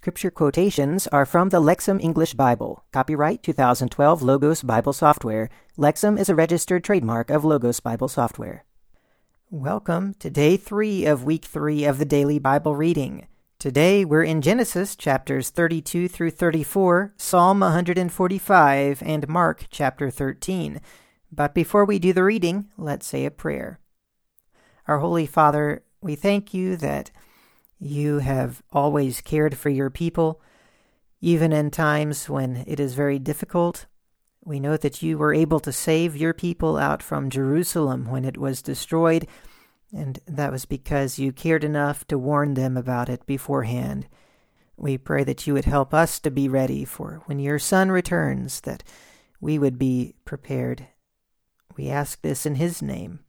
Scripture quotations are from the Lexham English Bible. Copyright 2012 Logos Bible Software. Lexham is a registered trademark of Logos Bible Software. Welcome to day three of week three of the daily Bible reading. Today we're in Genesis chapters 32 through 34, Psalm 145, and Mark chapter 13. But before we do the reading, let's say a prayer. Our Holy Father, we thank you that you have always cared for your people, even in times when it is very difficult. We know that you were able to save your people out from Jerusalem when it was destroyed, and that was because you cared enough to warn them about it beforehand. We pray that you would help us to be ready for when your Son returns, that we would be prepared. We ask this in his name.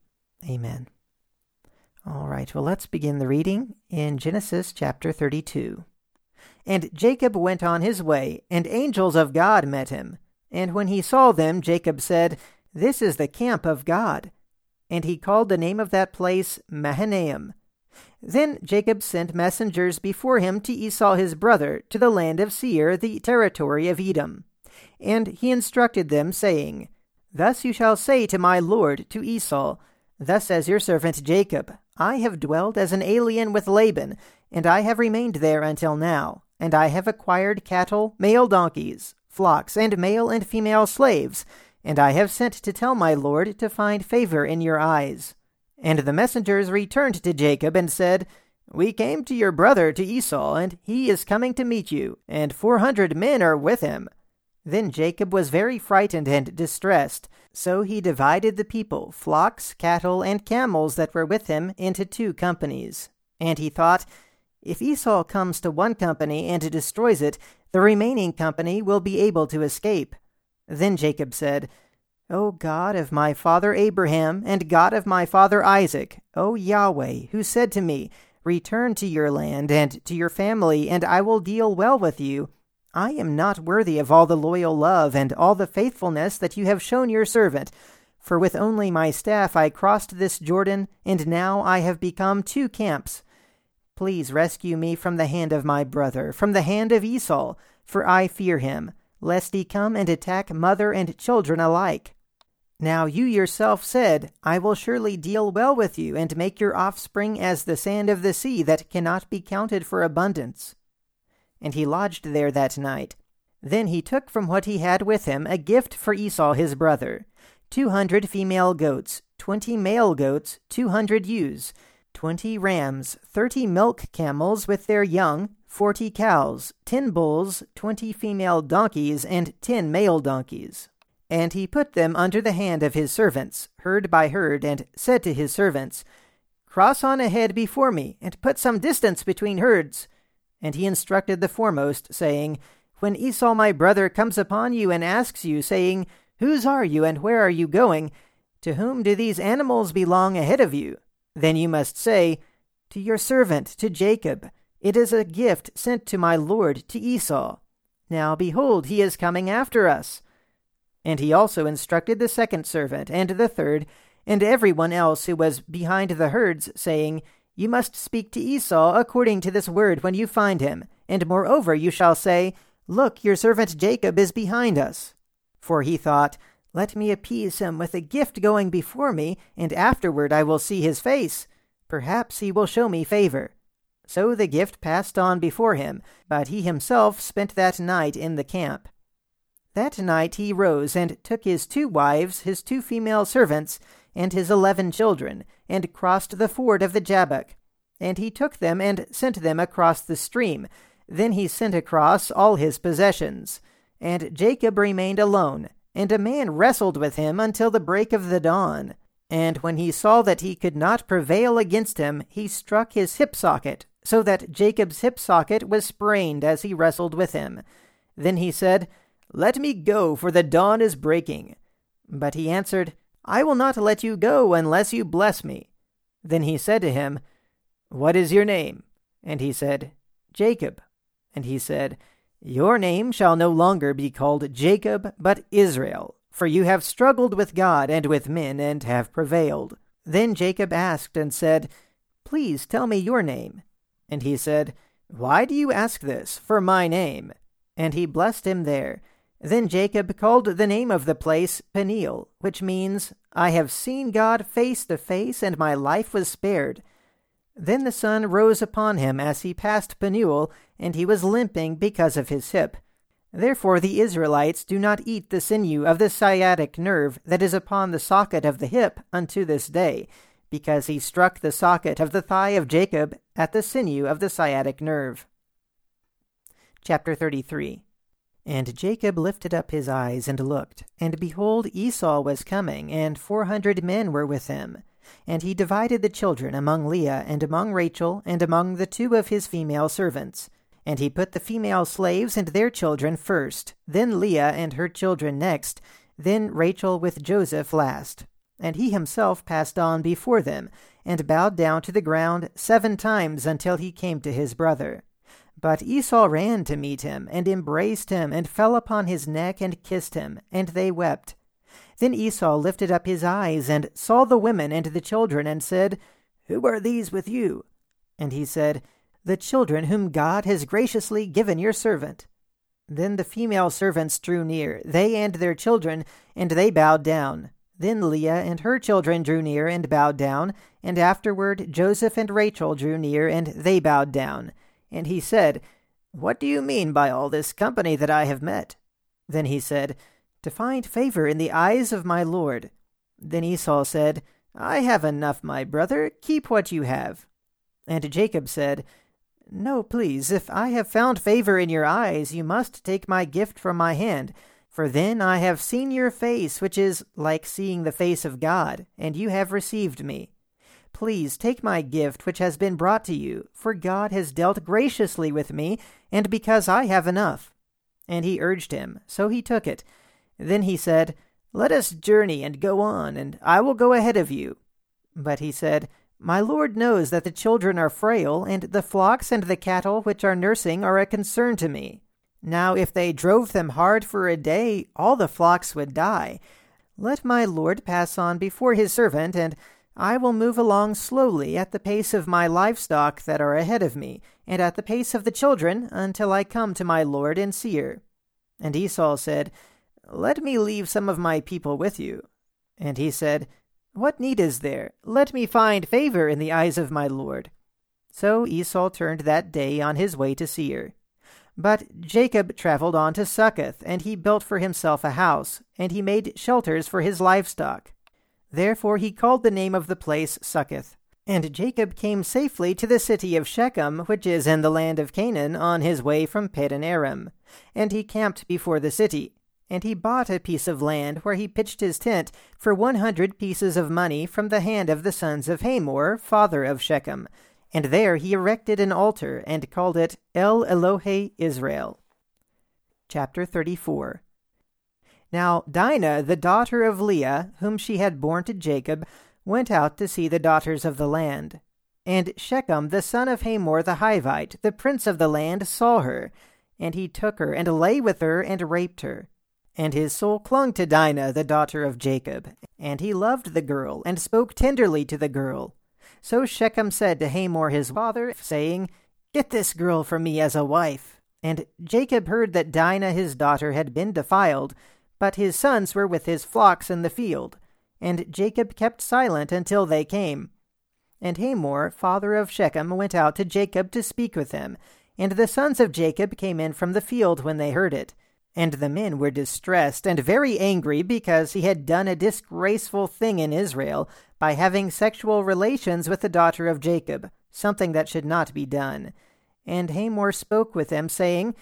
Amen. All right, well, let's begin the reading in Genesis chapter 32. And Jacob went on his way, and angels of God met him. And when he saw them, Jacob said, This is the camp of God. And he called the name of that place Mahanaim. Then Jacob sent messengers before him to Esau his brother, to the land of Seir, the territory of Edom. And he instructed them, saying, Thus you shall say to my lord, to Esau, Thus says your servant Jacob, I have dwelt as an alien with Laban, and I have remained there until now, and I have acquired cattle, male donkeys, flocks, and male and female slaves, and I have sent to tell my lord to find favor in your eyes. And the messengers returned to Jacob and said, We came to your brother to Esau, and he is coming to meet you, and four hundred men are with him. Then Jacob was very frightened and distressed. So he divided the people, flocks, cattle, and camels that were with him, into two companies. And he thought, If Esau comes to one company and destroys it, the remaining company will be able to escape. Then Jacob said, O God of my father Abraham, and God of my father Isaac, O Yahweh, who said to me, Return to your land and to your family, and I will deal well with you I am not worthy of all the loyal love and all the faithfulness that you have shown your servant. For with only my staff I crossed this Jordan, and now I have become two camps. Please rescue me from the hand of my brother, from the hand of Esau, for I fear him, lest he come and attack mother and children alike. Now you yourself said, I will surely deal well with you, and make your offspring as the sand of the sea that cannot be counted for abundance and he lodged there that night. Then he took from what he had with him a gift for Esau his brother two hundred female goats, twenty male goats, two hundred ewes, twenty rams, thirty milk camels with their young, forty cows, ten bulls, twenty female donkeys, and ten male donkeys. And he put them under the hand of his servants, herd by herd, and said to his servants, Cross on ahead before me, and put some distance between herds. And he instructed the foremost, saying, When Esau my brother comes upon you and asks you, saying, Whose are you, and where are you going? To whom do these animals belong ahead of you? Then you must say, To your servant, to Jacob. It is a gift sent to my lord, to Esau. Now behold, he is coming after us. And he also instructed the second servant, and the third, and every one else who was behind the herds, saying, you must speak to Esau according to this word when you find him, and moreover you shall say, Look, your servant Jacob is behind us. For he thought, Let me appease him with a gift going before me, and afterward I will see his face. Perhaps he will show me favor. So the gift passed on before him, but he himself spent that night in the camp. That night he rose and took his two wives, his two female servants, and his eleven children, and crossed the ford of the Jabbok. And he took them and sent them across the stream. Then he sent across all his possessions. And Jacob remained alone, and a man wrestled with him until the break of the dawn. And when he saw that he could not prevail against him, he struck his hip socket, so that Jacob's hip socket was sprained as he wrestled with him. Then he said, Let me go, for the dawn is breaking. But he answered, I will not let you go unless you bless me. Then he said to him, What is your name? And he said, Jacob. And he said, Your name shall no longer be called Jacob, but Israel, for you have struggled with God and with men, and have prevailed. Then Jacob asked and said, Please tell me your name. And he said, Why do you ask this for my name? And he blessed him there. Then Jacob called the name of the place Peniel, which means, I have seen God face to face, and my life was spared. Then the sun rose upon him as he passed Peniel, and he was limping because of his hip. Therefore the Israelites do not eat the sinew of the sciatic nerve that is upon the socket of the hip unto this day, because he struck the socket of the thigh of Jacob at the sinew of the sciatic nerve. Chapter 33 And Jacob lifted up his eyes and looked, and behold, Esau was coming, and four hundred men were with him. And he divided the children among Leah, and among Rachel, and among the two of his female servants. And he put the female slaves and their children first, then Leah and her children next, then Rachel with Joseph last. And he himself passed on before them, and bowed down to the ground seven times until he came to his brother. But Esau ran to meet him, and embraced him, and fell upon his neck, and kissed him, and they wept. Then Esau lifted up his eyes, and saw the women and the children, and said, Who are these with you? And he said, The children whom God has graciously given your servant. Then the female servants drew near, they and their children, and they bowed down. Then Leah and her children drew near and bowed down, and afterward Joseph and Rachel drew near, and they bowed down. And he said, What do you mean by all this company that I have met? Then he said, To find favor in the eyes of my Lord. Then Esau said, I have enough, my brother, keep what you have. And Jacob said, No, please, if I have found favor in your eyes, you must take my gift from my hand for then I have seen your face, which is like seeing the face of God, and you have received me. Please take my gift which has been brought to you, for God has dealt graciously with me, and because I have enough. And he urged him, so he took it. Then he said, Let us journey and go on, and I will go ahead of you. But he said, My Lord knows that the children are frail, and the flocks and the cattle which are nursing are a concern to me. Now, if they drove them hard for a day, all the flocks would die. Let my lord pass on before his servant, and I will move along slowly at the pace of my livestock that are ahead of me, and at the pace of the children, until I come to my lord in Seir. And Esau said, Let me leave some of my people with you. And he said, What need is there? Let me find favor in the eyes of my lord. So Esau turned that day on his way to Seir. But Jacob traveled on to Succoth, and he built for himself a house, and he made shelters for his livestock. Therefore he called the name of the place Succoth. And Jacob came safely to the city of Shechem, which is in the land of Canaan, on his way from Padan Aram. And he camped before the city. And he bought a piece of land where he pitched his tent for one hundred pieces of money from the hand of the sons of Hamor, father of Shechem, and there he erected an altar and called it El Elohe Israel. Chapter 34 Now Dinah, the daughter of Leah, whom she had borne to Jacob, went out to see the daughters of the land. And Shechem, the son of Hamor the Hivite, the prince of the land, saw her, and he took her and lay with her and raped her. And his soul clung to Dinah, the daughter of Jacob, and he loved the girl, and spoke tenderly to the girl. So Shechem said to Hamor his father, saying, Get this girl for me as a wife. And Jacob heard that Dinah his daughter had been defiled, but his sons were with his flocks in the field. And Jacob kept silent until they came. And Hamor, father of Shechem, went out to Jacob to speak with him. And the sons of Jacob came in from the field when they heard it. And the men were distressed and very angry because he had done a disgraceful thing in Israel by having sexual relations with the daughter of Jacob, something that should not be done. And Hamor spoke with them, saying,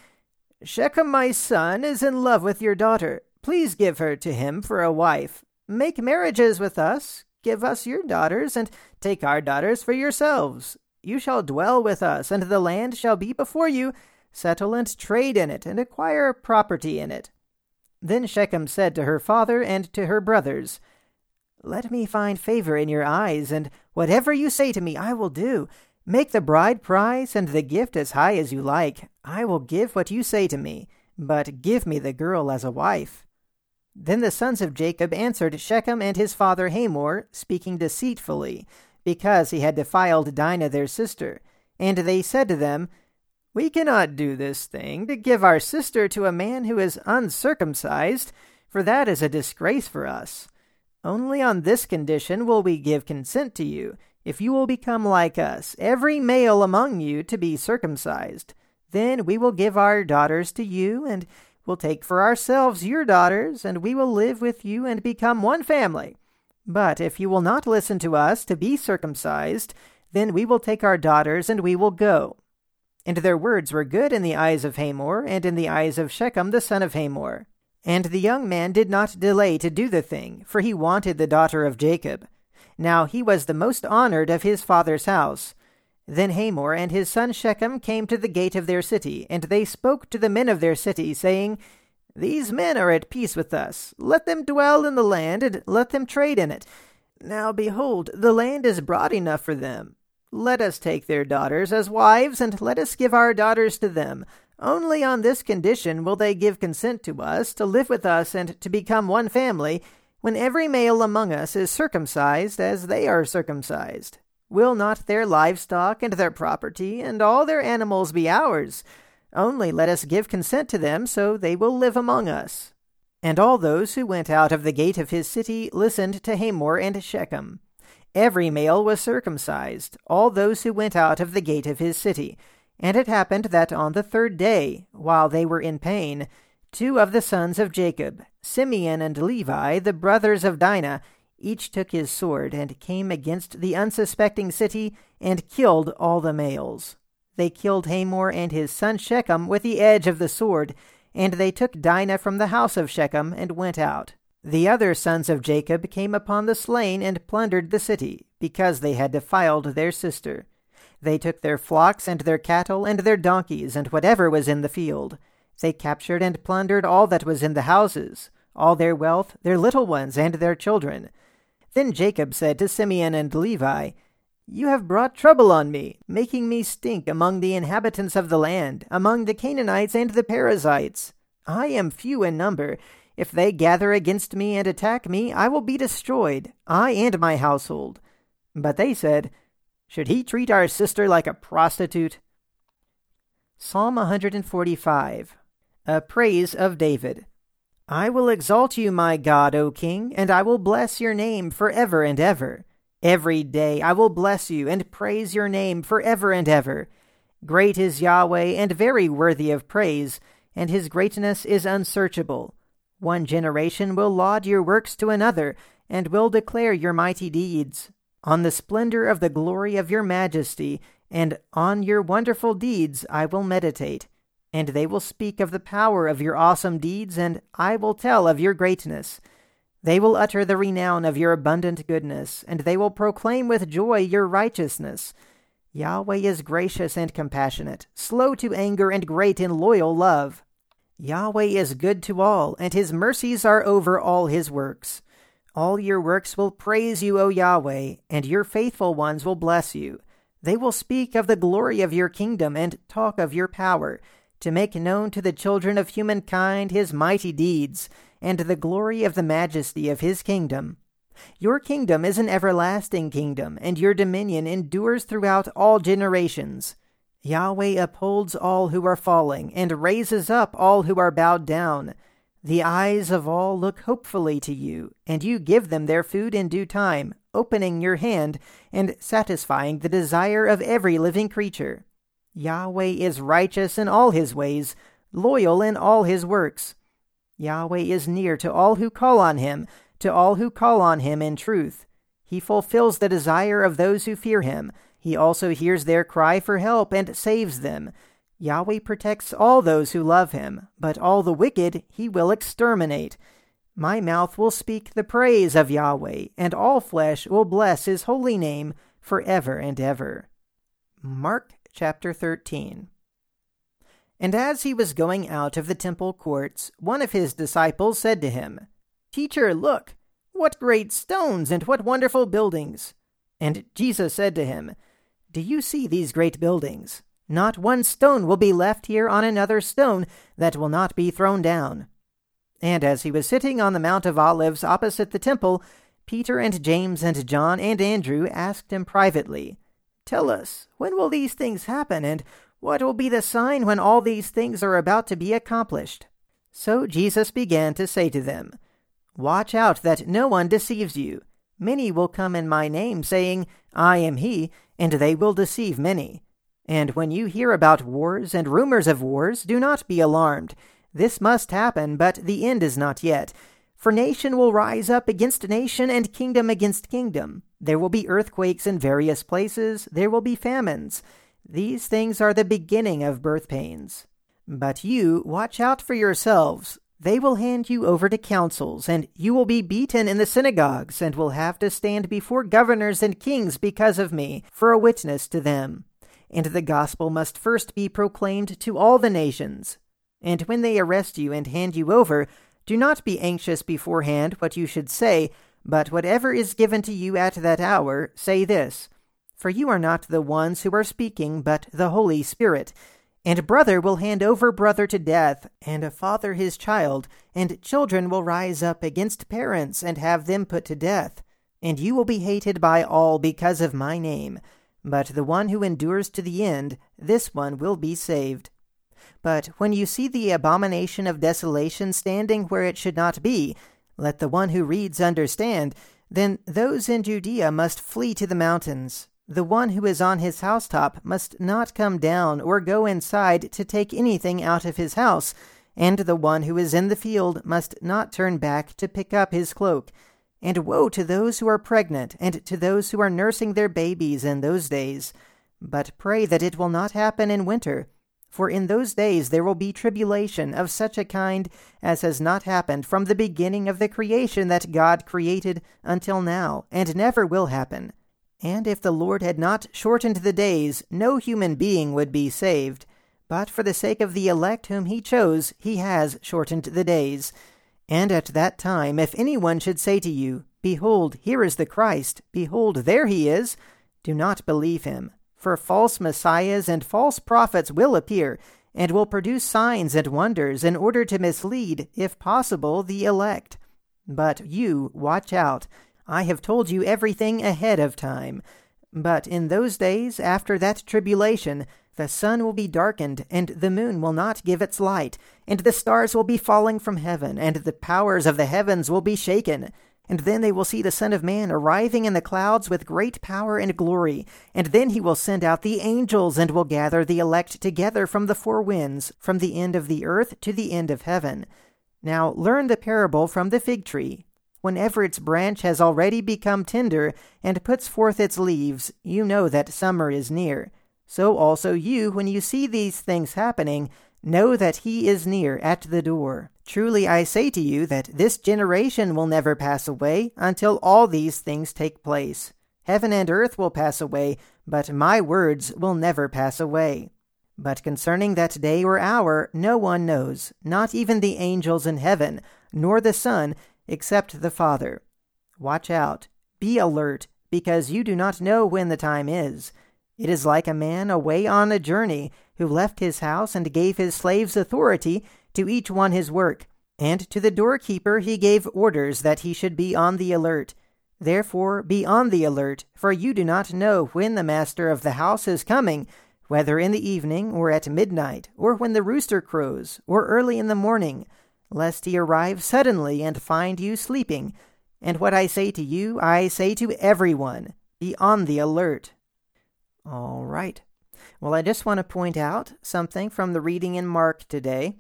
Shechem my son is in love with your daughter. Please give her to him for a wife. Make marriages with us, give us your daughters, and take our daughters for yourselves. You shall dwell with us, and the land shall be before you settle and trade in it, and acquire property in it. Then Shechem said to her father and to her brothers, Let me find favor in your eyes, and whatever you say to me I will do. Make the bride price and the gift as high as you like. I will give what you say to me, but give me the girl as a wife. Then the sons of Jacob answered Shechem and his father Hamor, speaking deceitfully, because he had defiled Dinah their sister. And they said to them, We cannot do this thing to give our sister to a man who is uncircumcised, for that is a disgrace for us. Only on this condition will we give consent to you, if you will become like us, every male among you to be circumcised. Then we will give our daughters to you, and will take for ourselves your daughters, and we will live with you and become one family. But if you will not listen to us to be circumcised, then we will take our daughters and we will go. And their words were good in the eyes of Hamor and in the eyes of Shechem the son of Hamor. And the young man did not delay to do the thing, for he wanted the daughter of Jacob. Now he was the most honored of his father's house. Then Hamor and his son Shechem came to the gate of their city, and they spoke to the men of their city, saying, These men are at peace with us. Let them dwell in the land, and let them trade in it. Now behold, the land is broad enough for them. Let us take their daughters as wives, and let us give our daughters to them. Only on this condition will they give consent to us to live with us and to become one family, when every male among us is circumcised as they are circumcised. Will not their livestock and their property and all their animals be ours? Only let us give consent to them, so they will live among us. And all those who went out of the gate of his city listened to Hamor and Shechem. Every male was circumcised, all those who went out of the gate of his city. And it happened that on the third day, while they were in pain, two of the sons of Jacob, Simeon and Levi, the brothers of Dinah, each took his sword and came against the unsuspecting city and killed all the males. They killed Hamor and his son Shechem with the edge of the sword, and they took Dinah from the house of Shechem and went out. The other sons of Jacob came upon the slain and plundered the city, because they had defiled their sister. They took their flocks and their cattle and their donkeys and whatever was in the field. They captured and plundered all that was in the houses, all their wealth, their little ones, and their children. Then Jacob said to Simeon and Levi, You have brought trouble on me, making me stink among the inhabitants of the land, among the Canaanites and the Perizzites. I am few in number. If they gather against me and attack me, I will be destroyed, I and my household. But they said, Should he treat our sister like a prostitute? Psalm 145 A Praise of David. I will exalt you, my God, O King, and I will bless your name for ever and ever. Every day I will bless you and praise your name for ever and ever. Great is Yahweh and very worthy of praise, and his greatness is unsearchable. One generation will laud your works to another, and will declare your mighty deeds. On the splendor of the glory of your majesty, and on your wonderful deeds I will meditate and they will speak of the power of your awesome deeds, and I will tell of your greatness. They will utter the renown of your abundant goodness, and they will proclaim with joy your righteousness. Yahweh is gracious and compassionate, slow to anger, and great in loyal love. Yahweh is good to all, and his mercies are over all his works. All your works will praise you, O Yahweh, and your faithful ones will bless you. They will speak of the glory of your kingdom and talk of your power to make known to the children of humankind his mighty deeds, and the glory of the majesty of his kingdom. Your kingdom is an everlasting kingdom, and your dominion endures throughout all generations. Yahweh upholds all who are falling, and raises up all who are bowed down. The eyes of all look hopefully to you, and you give them their food in due time, opening your hand and satisfying the desire of every living creature. Yahweh is righteous in all his ways, loyal in all his works. Yahweh is near to all who call on him, to all who call on him in truth. He fulfills the desire of those who fear him. He also hears their cry for help and saves them. Yahweh protects all those who love him, but all the wicked he will exterminate. My mouth will speak the praise of Yahweh, and all flesh will bless his holy name for ever and ever. Mark chapter 13. And as he was going out of the temple courts, one of his disciples said to him, Teacher, look, what great stones and what wonderful buildings! And Jesus said to him, Do you see these great buildings? Not one stone will be left here on another stone that will not be thrown down. And as he was sitting on the Mount of Olives opposite the temple, Peter and James and John and Andrew asked him privately, Tell us, when will these things happen, and What will be the sign when all these things are about to be accomplished? So Jesus began to say to them, Watch out that no one deceives you. Many will come in my name, saying, I am he, and they will deceive many. And when you hear about wars and rumors of wars, do not be alarmed. This must happen, but the end is not yet. For nation will rise up against nation, and kingdom against kingdom. There will be earthquakes in various places, there will be famines. These things are the beginning of birth pains. But you watch out for yourselves. They will hand you over to councils, and you will be beaten in the synagogues, and will have to stand before governors and kings because of me, for a witness to them. And the gospel must first be proclaimed to all the nations. And when they arrest you and hand you over, do not be anxious beforehand what you should say, but whatever is given to you at that hour, say this For you are not the ones who are speaking, but the Holy Spirit. And brother will hand over brother to death, and a father his child, and children will rise up against parents and have them put to death. And you will be hated by all because of my name. But the one who endures to the end, this one will be saved. But when you see the abomination of desolation standing where it should not be, let the one who reads understand. Then those in Judea must flee to the mountains. The one who is on his housetop must not come down or go inside to take anything out of his house, and the one who is in the field must not turn back to pick up his cloak. And woe to those who are pregnant, and to those who are nursing their babies in those days. But pray that it will not happen in winter for in those days there will be tribulation of such a kind as has not happened from the beginning of the creation that God created until now, and never will happen. And if the Lord had not shortened the days, no human being would be saved. But for the sake of the elect whom he chose, he has shortened the days. And at that time, if anyone should say to you, Behold, here is the Christ, behold, there he is, do not believe him. For false messiahs and false prophets will appear, and will produce signs and wonders in order to mislead, if possible, the elect. But you watch out. I have told you everything ahead of time. But in those days, after that tribulation, the sun will be darkened, and the moon will not give its light, and the stars will be falling from heaven, and the powers of the heavens will be shaken. And then they will see the Son of Man arriving in the clouds with great power and glory. And then he will send out the angels and will gather the elect together from the four winds, from the end of the earth to the end of heaven. Now learn the parable from the fig tree. Whenever its branch has already become tender and puts forth its leaves, you know that summer is near. So also you, when you see these things happening, know that he is near at the door. Truly I say to you that this generation will never pass away until all these things take place. Heaven and earth will pass away, but my words will never pass away. But concerning that day or hour, no one knows, not even the angels in heaven, nor the Son, except the Father. Watch out, be alert, because you do not know when the time is. It is like a man away on a journey, who left his house and gave his slaves authority to each one his work, and to the doorkeeper he gave orders that he should be on the alert. Therefore be on the alert, for you do not know when the master of the house is coming, whether in the evening, or at midnight, or when the rooster crows, or early in the morning, lest he arrive suddenly and find you sleeping. And what I say to you, I say to everyone be on the alert. All right. Well, I just want to point out something from the reading in Mark today.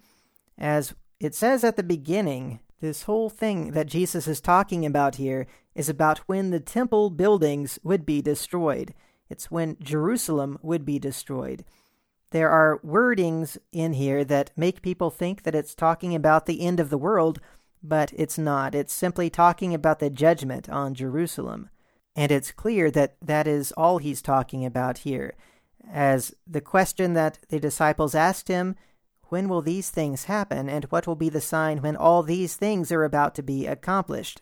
As it says at the beginning, this whole thing that Jesus is talking about here is about when the temple buildings would be destroyed. It's when Jerusalem would be destroyed. There are wordings in here that make people think that it's talking about the end of the world, but it's not. It's simply talking about the judgment on Jerusalem. And it's clear that that is all he's talking about here. As the question that the disciples asked him when will these things happen, and what will be the sign when all these things are about to be accomplished?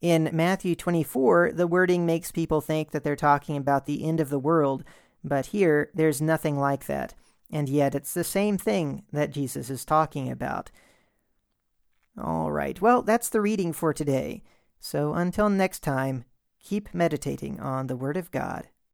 In Matthew 24, the wording makes people think that they're talking about the end of the world, but here there's nothing like that. And yet it's the same thing that Jesus is talking about. All right, well, that's the reading for today. So until next time, keep meditating on the Word of God.